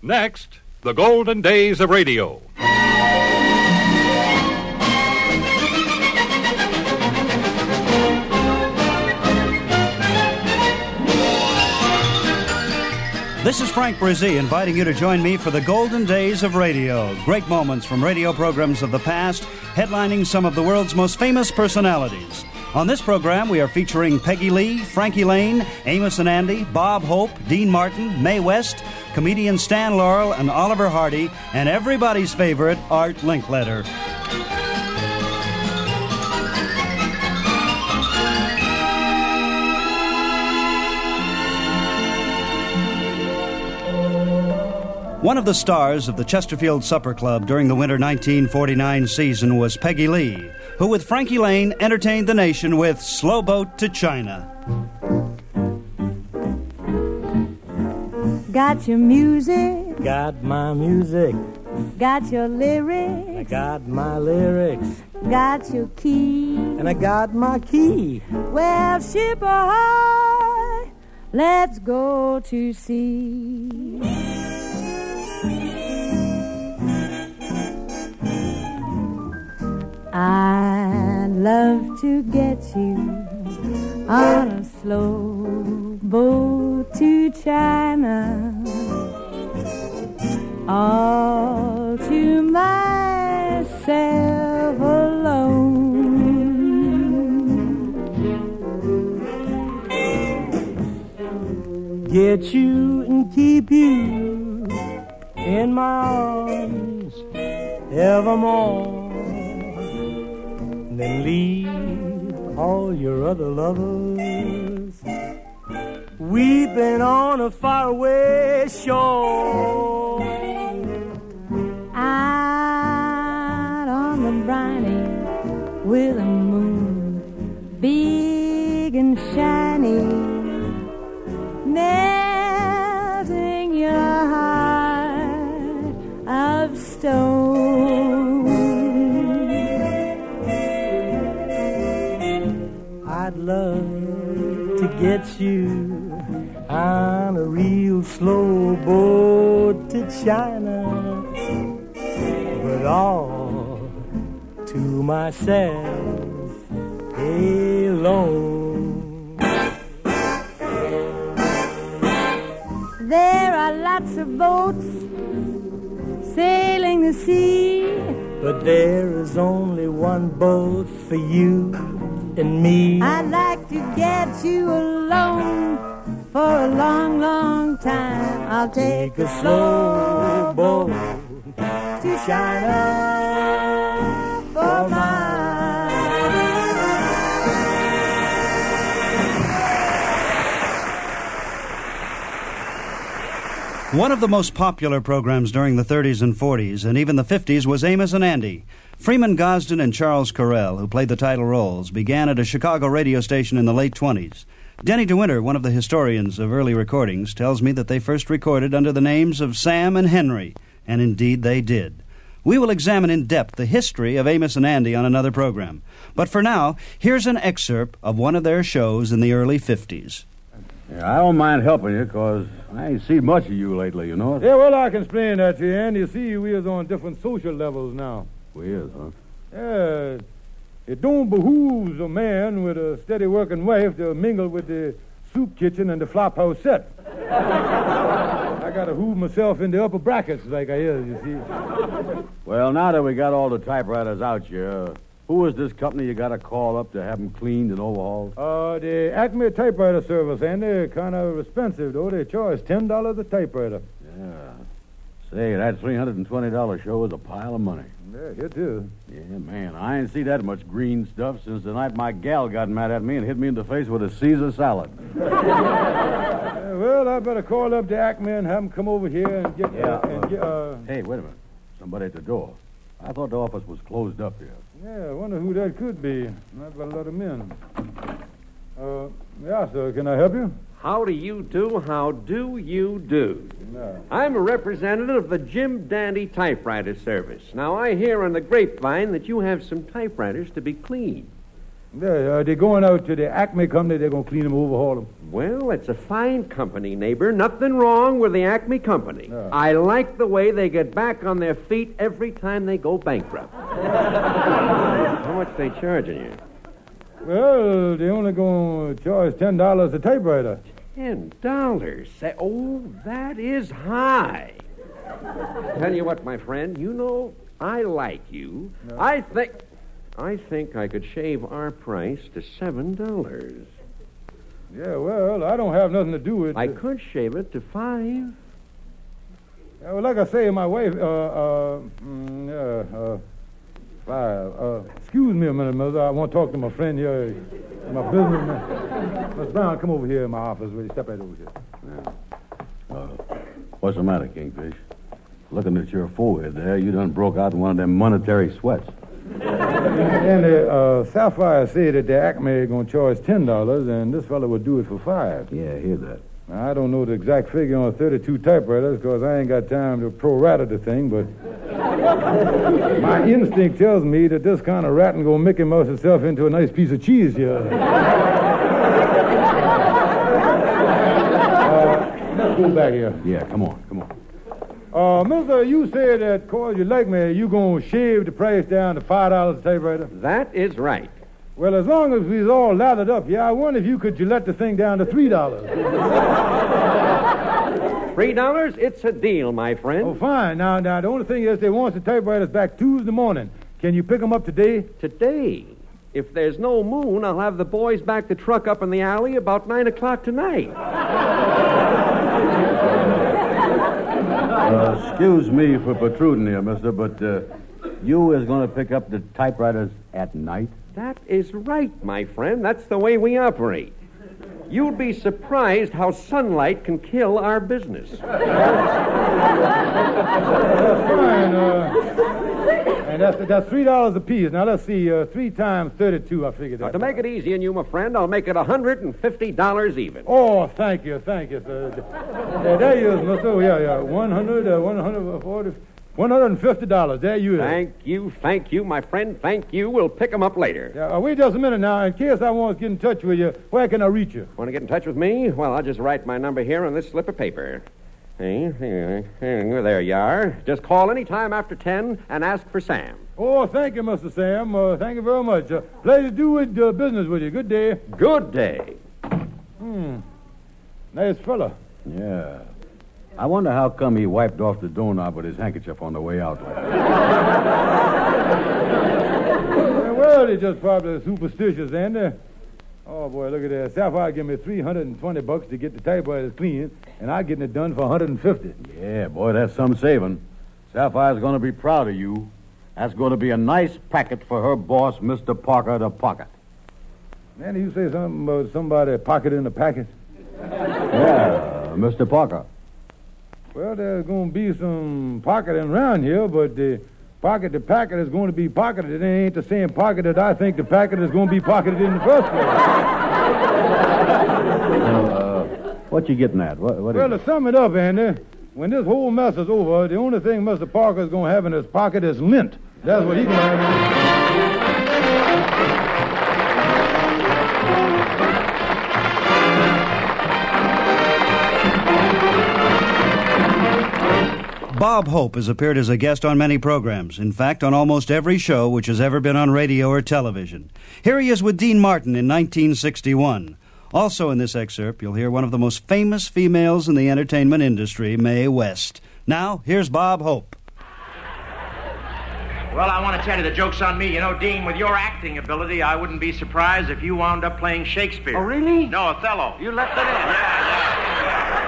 Next, the golden days of radio. This is Frank Bresee inviting you to join me for the golden days of radio. Great moments from radio programs of the past, headlining some of the world's most famous personalities. On this program, we are featuring Peggy Lee, Frankie Laine, Amos and Andy, Bob Hope, Dean Martin, Mae West, comedian Stan Laurel, and Oliver Hardy, and everybody's favorite, Art Linkletter. One of the stars of the Chesterfield Supper Club during the winter 1949 season was Peggy Lee, who with Frankie Laine entertained the nation with Slow Boat to China. Got your music, Got my music, got your lyrics. I got my lyrics, got your key. and I got my key. Well, ship ahoy, let's go to sea. I'd love to get you on a slow boat to China. All to myself alone. Get you and keep you in my arms evermore. Then leave all your other lovers weeping on a faraway shore. out on the briny with a moon big love to get you on a real slow boat to China, but all to myself alone. There are lots of boats sailing the sea. But there is only one boat for you and me. I'd like to get you alone for a long, long time. I'll take Take a slow boat to China One of the most popular programs during the 30s and 40s and even the 50s was Amos and Andy. Freeman Gosden and Charles Correll, who played the title roles, began at a Chicago radio station in the late 20s. Denny DeWinter, one of the historians of early recordings, tells me that they first recorded under the names of Sam and Henry, and indeed they did. We will examine in depth the history of Amos and Andy on another program. But for now, here's an excerpt of one of their shows in the early 50s. Yeah, I don't mind helping you, because I ain't seen much of you lately, you know. Yeah, well, I can explain that to you, and you see, we is on different social levels now. We is, huh? Yeah, it don't behooves a man with a steady working wife to mingle with the soup kitchen and the flop house set. I gotta hoove myself in the upper brackets like I is, you see. Well, now that we got all the typewriters out here, who is this company you got to call up to have them cleaned and overhauled? Uh, the Acme typewriter service, and they're kind of expensive, though. They charge $10 a typewriter. Yeah. Say, that $320 show is a pile of money. Yeah, here too. Yeah, man, I ain't see that much green stuff since the night my gal got mad at me and hit me in the face with a Caesar salad. Yeah, well, I better call up the Acme and have them come over here and get... Yeah, and get, uh, Hey, wait a minute. Somebody at the door. I thought the office was closed up here. Yeah, I wonder who that could be. I've got to let him in. Uh, yeah, sir. Can I help you? How do you do? How do you do? No. I'm a representative of the Jim Dandy Typewriter Service. Now, I hear on the grapevine that you have some typewriters to be cleaned. Yeah, uh, they're going out to the Acme company. They're going to clean them, overhaul them. Well, it's a fine company, neighbor. Nothing wrong with the Acme Company. I like the way they get back on their feet every time they go bankrupt. How much they charging you? Well, they only going to charge $10 a typewriter. Ten dollars. Say, oh, that is high. Tell you what, my friend. You know, I like you. I think, I think I could shave our price to seven dollars. Yeah, well, I don't have nothing to do with I it. could shave it to five. Yeah, well, like I say, my wife, uh, uh, mm, yeah, uh, five. Uh, excuse me a minute, Mother. I want to talk to my friend here, my businessman. Miss Brown, come over here in my office. Will you step right over here? Uh, what's the matter, Kingfish? Looking at your forehead there, you done broke out in one of them monetary sweats. And the uh, Sapphire said that the Acme is going to charge ten dollars, and this fellow would do it for five. Yeah, I hear that. Now, I don't know the exact figure on 32 typewriters because I ain't got time to pro-rata the thing, but my instinct tells me that this kind of ratting gonna Mickey Mouse itself into a nice piece of cheese here. uh, let's go back here. Yeah, come on. Uh, mister, you said that cause you like me, you gonna shave the price down to $5 a typewriter? That is right. Well, as long as we's all lathered up here, I wonder if you could let the thing down to $3. Three dollars? It's a deal, my friend. Oh, fine. Now, now, the only thing is they want the typewriters back Tuesday morning. Can you pick them up today? Today. If there's no moon, I'll have the boys back the truck up in the alley about nine o'clock tonight. Uh, excuse me for protruding here, mister, but uh, you is going to pick up the typewriters at night? That is right, my friend. That's the way we operate. You'd be surprised how sunlight can kill our business. Fine. Uh, and that's, that's $3 apiece. Now, let's see. Uh, three times 32, I figured Now, that. to make it easy on you, my friend, I'll make it a $150 even. Oh, thank you, thank you, sir. Yeah, there you is, mister. Yeah, yeah. 100, uh, 140, $150. There you is. Thank you, thank you, my friend, thank you. We'll pick 'em up later. Yeah, uh, wait just a minute now. In case I want to get in touch with you, where can I reach you? Want to get in touch with me? Well, I'll just write my number here on this slip of paper. Hey, hey, hey, there you are. Just call any time after 10 and ask for Sam. Oh, thank you, Mr. Sam. Uh, thank you very much. Uh, pleasure to do with, uh, business with you. Good day. Good day. Hmm. Nice fella. Yeah. I wonder how come he wiped off the doorknob with his handkerchief on the way out. Like that. Well, they're just probably superstitious, ain't they? Oh, boy, look at that. Sapphire give me 320 bucks to get the typewriters clean, and I'm getting it done for 150. Yeah, boy, that's some saving. Sapphire's going to be proud of you. That's going to be a nice packet for her boss, Mr. Parker, to pocket. Man, you say something about somebody pocketing the packet? Yeah, Mr. Parker. Well, there's going to be some pocketing around here, but the pocket the packet is going to be pocketed. It ain't the same pocket that I think the packet is going to be pocketed in the first place. Uh, what you getting at? What, what is Well, to sum it up, Andy, when this whole mess is over, the only thing Mr. Parker is going to have in his pocket is lint. That's what he can have. Bob Hope has appeared as a guest on many programs. In fact, on almost every show which has ever been on radio or television. Here he is with Dean Martin in 1961. Also in this excerpt, you'll hear one of the most famous females in the entertainment industry, Mae West. Now, here's Bob Hope. Well, I want to tell you the joke's on me. You know, Dean, with your acting ability, I wouldn't be surprised if you wound up playing Shakespeare. Oh, really? No, Othello. You left it in.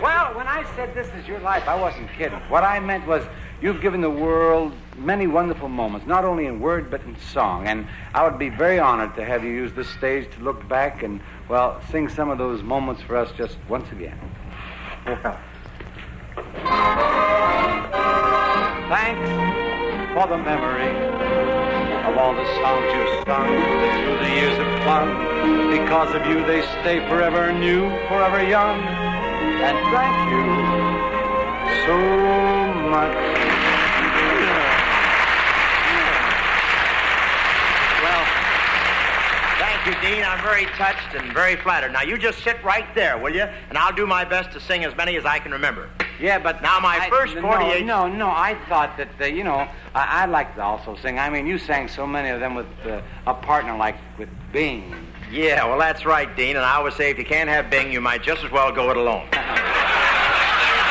Well, when I said this is your life, I wasn't kidding. What I meant was you've given the world many wonderful moments, not only in word but in song. And I would be very honored to have you use this stage to look back and, well, sing some of those moments for us just once again. Thanks for the memory of all the songs you've sung through the years of fun. Because of you, they stay forever new, forever young. And thank you so much. Well, thank you, Dean. I'm very touched and very flattered. Now, you just sit right there, will you? And I'll do my best to sing as many as I can remember. Yeah, but Now, my I- first no, 48 No, no, I thought that uh, you know I, I'd like to also sing. I mean, you sang so many of them with uh, a partner like with Bing. Yeah, well, that's right, Dean. And I always say if you can't have Bing, you might just as well go it alone.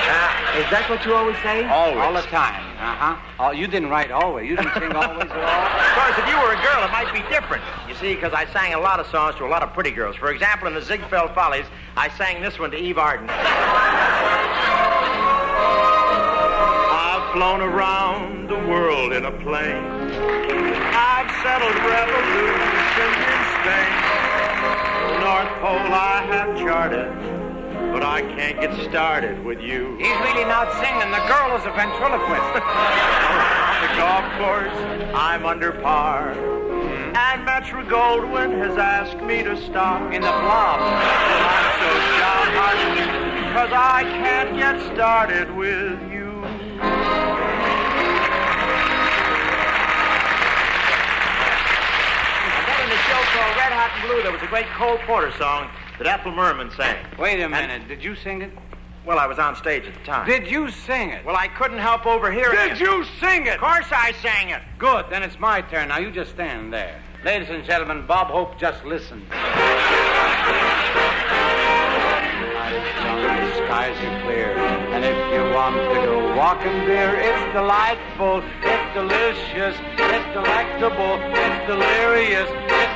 Uh, is that what you always say? Always. All the time. Uh huh. Oh, you didn't write always. You didn't sing always at all. Of course, if you were a girl, it might be different. You see, because I sang a lot of songs to a lot of pretty girls. For example, in the Ziegfeld Follies, I sang this one to Eve Arden. I've flown around the world in a plane. I've settled revolutions in Spain. North Pole I have charted, but I can't get started with you. He's really not singing. The girl is a ventriloquist. the golf course, I'm under par. Hmm. And Metro Goldwyn has asked me to stop. In the blob. I'm so downhearted because I can't get started with you. And Blue, there was a great Cole Porter song that Ethel Merman sang. Wait a minute. Did you sing it? Well, I was on stage at the time. Did you sing it? well, I couldn't help overhearing it. Did you sing it? Of course I sang it. Good. Then it's my turn. Now you just stand there. Ladies and gentlemen, Bob Hope just listened. The skies are clear, and if you want to go walking there, it's delightful, it's delicious, it's delectable, it's delirious, it's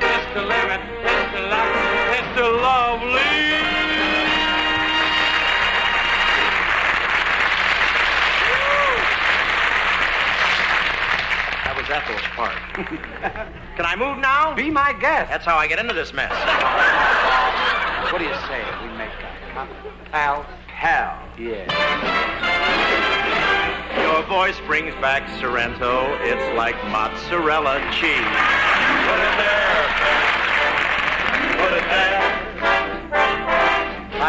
it's the limit, it's deluxe, it's the lovely. That was Ethel's part. Can I move now? Be my guest. That's how I get into this mess. What do you say? We make a huh? pal. Pal. Yeah. Your voice brings back Sorrento. It's like mozzarella cheese.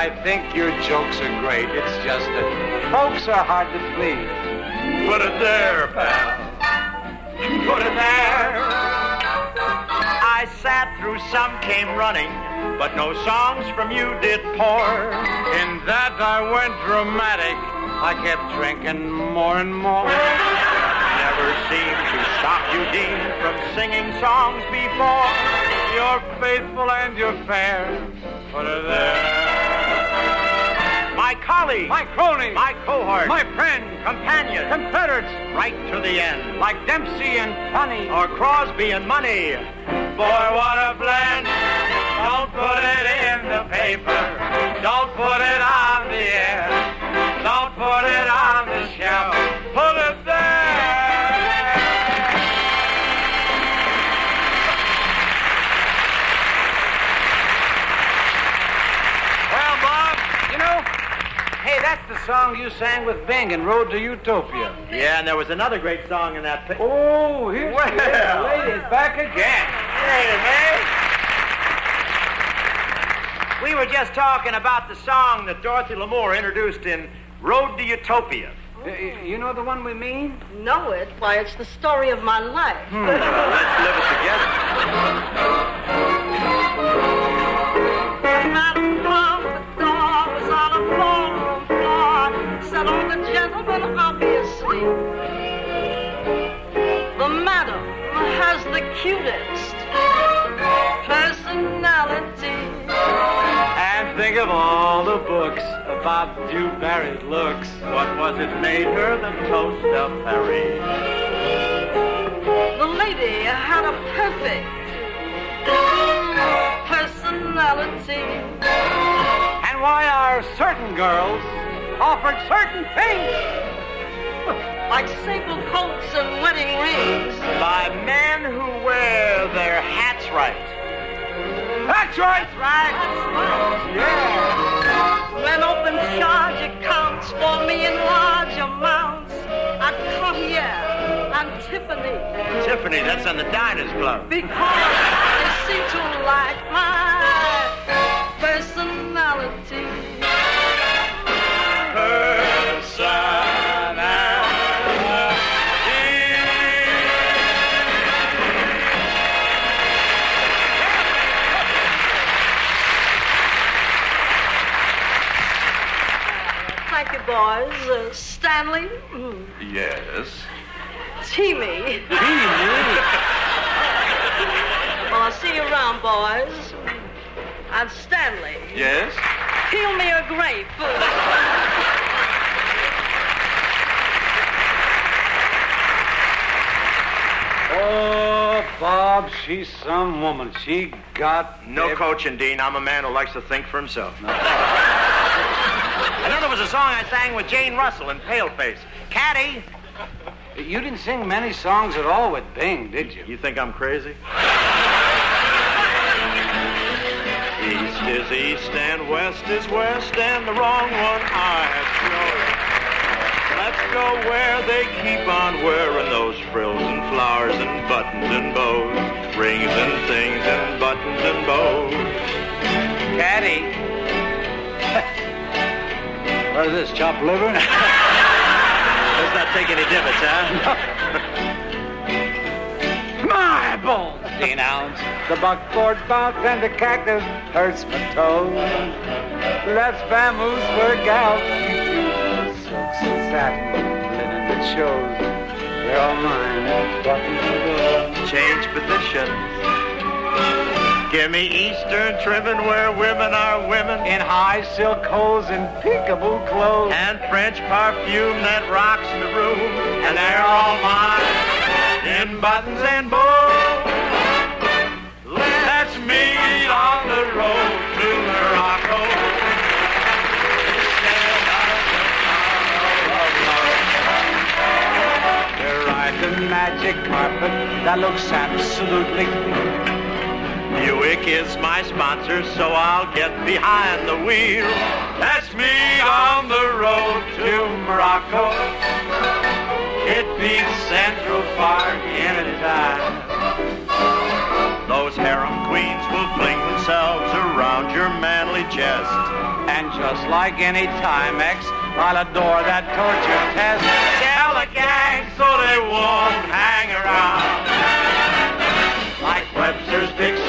I think your jokes are great. It's just that folks are hard to please. Put it there, pal. Put it there. I sat through some came running, but no songs from you did pour. In that I went dramatic. I kept drinking more and more. Never seemed to stop you, Dean, from singing songs before. You're faithful and you're fair. Put it there. My colleague, My crony. my cohort, My friend. companion, Confederates. right to the end. Like Dempsey and Tunney. or Crosby and Money. Boy, what a blend. Don't put it in the paper. Don't put it on the air. Don't put it on the shelf. Put it song you sang with Bing in Road to Utopia. Yeah, and there was another great song in that. Pi- Oh, here's Well. the lady's back again. Hey, man. We were just talking about the song that Dorothy Lamour introduced in Road to Utopia. Uh, You know the one we mean? Know it? Why, it's the story of my life. Let's live it together. Obviously. The madam has the cutest personality. And think of all the books about married looks. What was it made her the toast of Paris? The lady had a perfect personality. And why are certain girls offered certain things? Like sable coats and wedding rings. By men who wear their hats right. That's right. That's right. That's right. Yeah. When open charge accounts for me in large amounts, I come here, I'm Tiffany, Tiffany, that's on the Diners Club. because they seem to like my personality. Boys. Uh, Stanley? Mm, Yes. Teamy. well, I'll see you around, boys. And Stanley, Yes? peel me a grape. Oh, Bob, she's some woman. She got No coaching, Dean. I'm a man who likes to think for himself. I know there was a song I sang with Jane Russell in Paleface. Caddy! You didn't sing many songs at all with Bing, did you? You think I'm crazy? East is east and west is west and the wrong one I have chosen. Let's go where they keep on wearing those frills and flowers and buttons and bows, rings and things and buttons and bows. Caddy. What is this, chopped liver? Let's not take any divots, huh? My bones, Dean Ounce. The buckboard bounce and the cactus hurts my toes. Let's vamoose work out. Silks and satin, linen that shows. They're all mine. Change positions. Give me Eastern trimming where women are women. In high silk hose and peekaboo clothes. And French perfume that rocks the room. And they're all mine. In buttons and bows. Let's meet on the road to Morocco. To ride the magic carpet that looks absolutely clean. Buick is my sponsor, so I'll get behind the wheel. Let's on the road to Morocco. It beats Central Park anytime. Those harem queens will fling themselves around your manly chest. And just like any Timex, I'll adore that torture test. Tell the gang so they won't hang around. Like Webster's dictionary,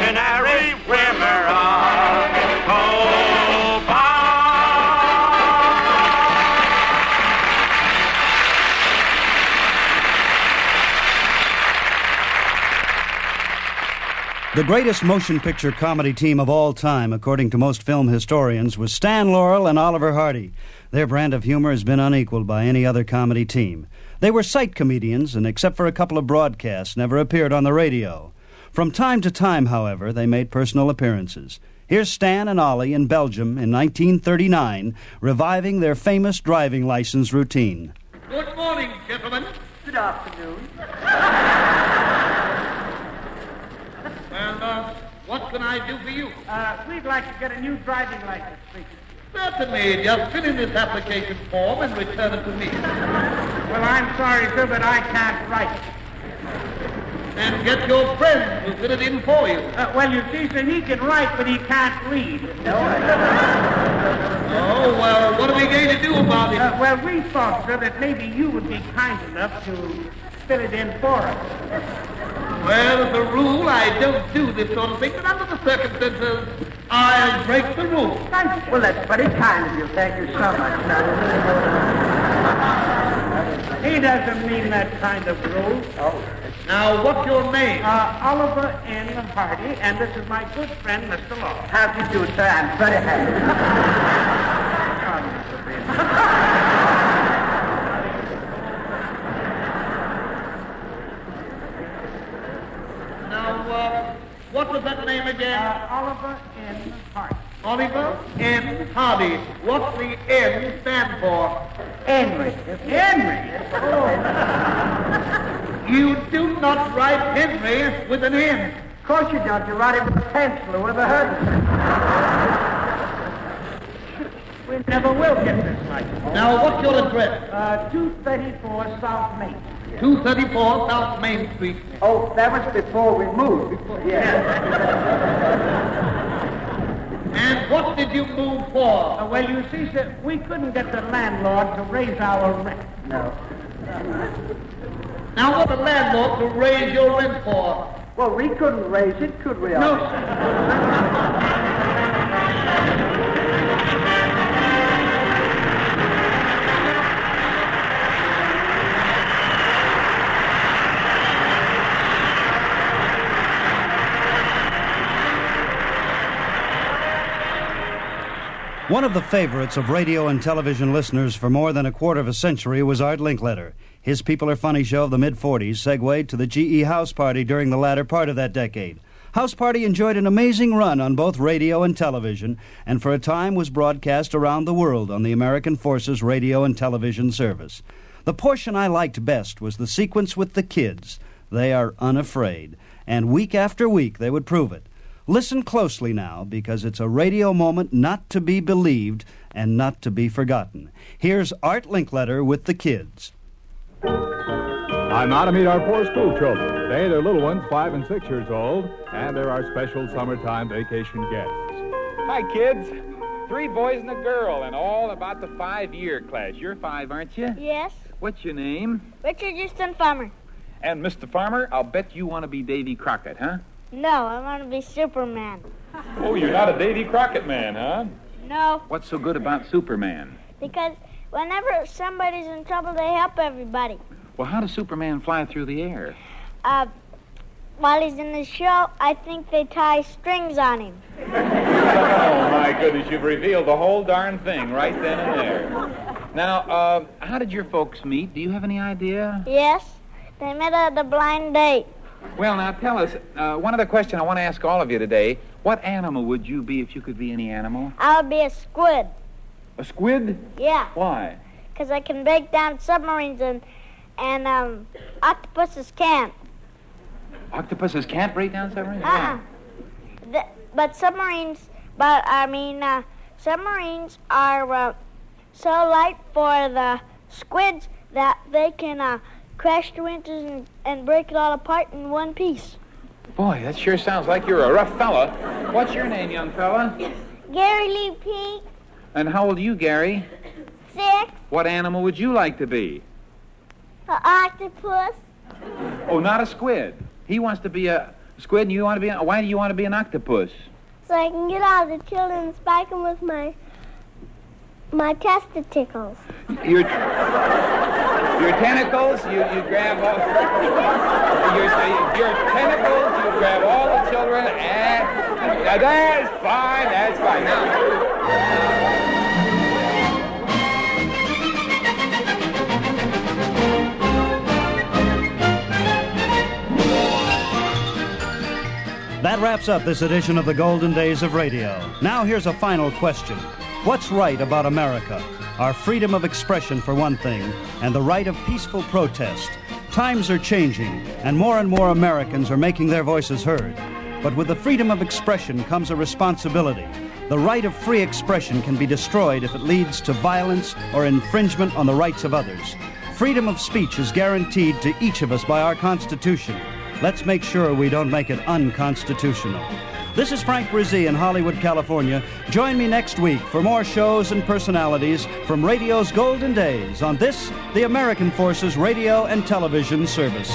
The greatest motion picture comedy team of all time, according to most film historians, was Stan Laurel and Oliver Hardy. Their brand of humor has been unequaled by any other comedy team. They were sight comedians, and except for a couple of broadcasts, never appeared on the radio. From time to time, however, they made personal appearances. Here's Stan and Ollie in Belgium in 1939, reviving their famous driving license routine. Good morning, gentlemen. Good afternoon. Well, uh, what can I do for you? Uh, we'd like to get a new driving license, please. Certainly. Just fill in this application form and return it to me. Well, I'm sorry, sir, but I can't write. And get your friend to fill it in for you. Uh, well, you see, sir, he can write, but he can't read. No. Oh, well, what are we going to do about it? Uh, well, we thought, sir, that maybe you would be kind enough to fill it in for us. Well, as a rule, I don't do this sort of thing, but under the circumstances, I'll break the rule. Thank you. Well, that's very kind of you. Thank you so much. he doesn't mean that kind of rule. Oh. Now, what's your name? Uh, Oliver N. Hardy, and this is my good friend, Mr. Law. How do you do, sir? I'm very happy. Now, uh, what was that name again? Uh, Oliver N. Hardy. Oliver N. Hardy. What's the N stand for? Henry. Henry? You do not write Henry with an N. Of course you don't. You write it with a pencil. Who ever heard of it? We never will get this license. Now, what's your address? Uh, 234 South Main. 234 South Main Street. Oh, that was before we moved. Yeah. And what did you move for? Uh, well, you see, sir, we couldn't get the landlord to raise our rent. No. Now, what the landlord to raise your rent for? Well, we couldn't raise it, could we? No, One of the favorites of radio and television listeners for more than a quarter of a century was Art Linkletter. His People Are Funny show of the mid 40s segued to the GE House Party during the latter part of that decade. House Party enjoyed an amazing run on both radio and television, and for a time was broadcast around the world on the American Forces radio and television service. The portion I liked best was the sequence with the kids. They are unafraid, and week after week they would prove it. Listen closely now, because it's a radio moment not to be believed and not to be forgotten. Here's Art Linkletter with the kids. I'm out to meet our poor school children. Today, they're little ones, five and six years old, and they're our special summertime vacation guests. Hi, kids. Three boys and a girl, and all about the five-year class. You're five, aren't you? Yes. What's your name? Richard Houston Farmer. And Mr. Farmer, I'll bet you want to be Davy Crockett, huh? No, I want to be Superman. Oh, you're not a Davy Crockett man, huh? No, What's so good about Superman? because whenever somebody's in trouble, they help everybody. Well, how does Superman fly through the air? Uh, while he's in the show, I think they tie strings on him. Oh, my goodness, you've revealed the whole darn thing right then and there. Now, uh, how did your folks meet? Do you have any idea? Yes, they met at the blind date. Well, now tell us. Uh, one other question I want to ask all of you today. What animal would you be if you could be any animal? I'll be a squid. A squid? Yeah, Why? because I can break down submarines and and um, octopuses can't. Octopuses can't break down submarines? Uh-uh. The, but submarines, but I mean, uh, submarines are uh, so light for the squids that they can uh, crash the into and, and break it all apart in one piece. Boy, that sure sounds like you're a rough fella. What's your name, young fella? Gary Lee Peak, And how old are you, Gary? six, What animal would you like to be? an octopus, Oh, not a squid. He wants to be a squid, and you want to be. A, why do you want to be an octopus? so I can get all the children and spike them with my my testicles. Your your tentacles, you, you grab all your, your tentacles, you grab all the children, and that's fine. That's fine. Now. That wraps up this edition of the Golden Days of Radio. Now here's a final question. What's right about America? Our freedom of expression, for one thing, and the right of peaceful protest. Times are changing, and more and more Americans are making their voices heard. But with the freedom of expression comes a responsibility. The right of free expression can be destroyed if it leads to violence or infringement on the rights of others. Freedom of speech is guaranteed to each of us by our Constitution. Let's make sure we don't make it unconstitutional. This is Frank Bresee in Hollywood, California. Join me next week for more shows and personalities from radio's golden days on this, the American Forces Radio and Television Service.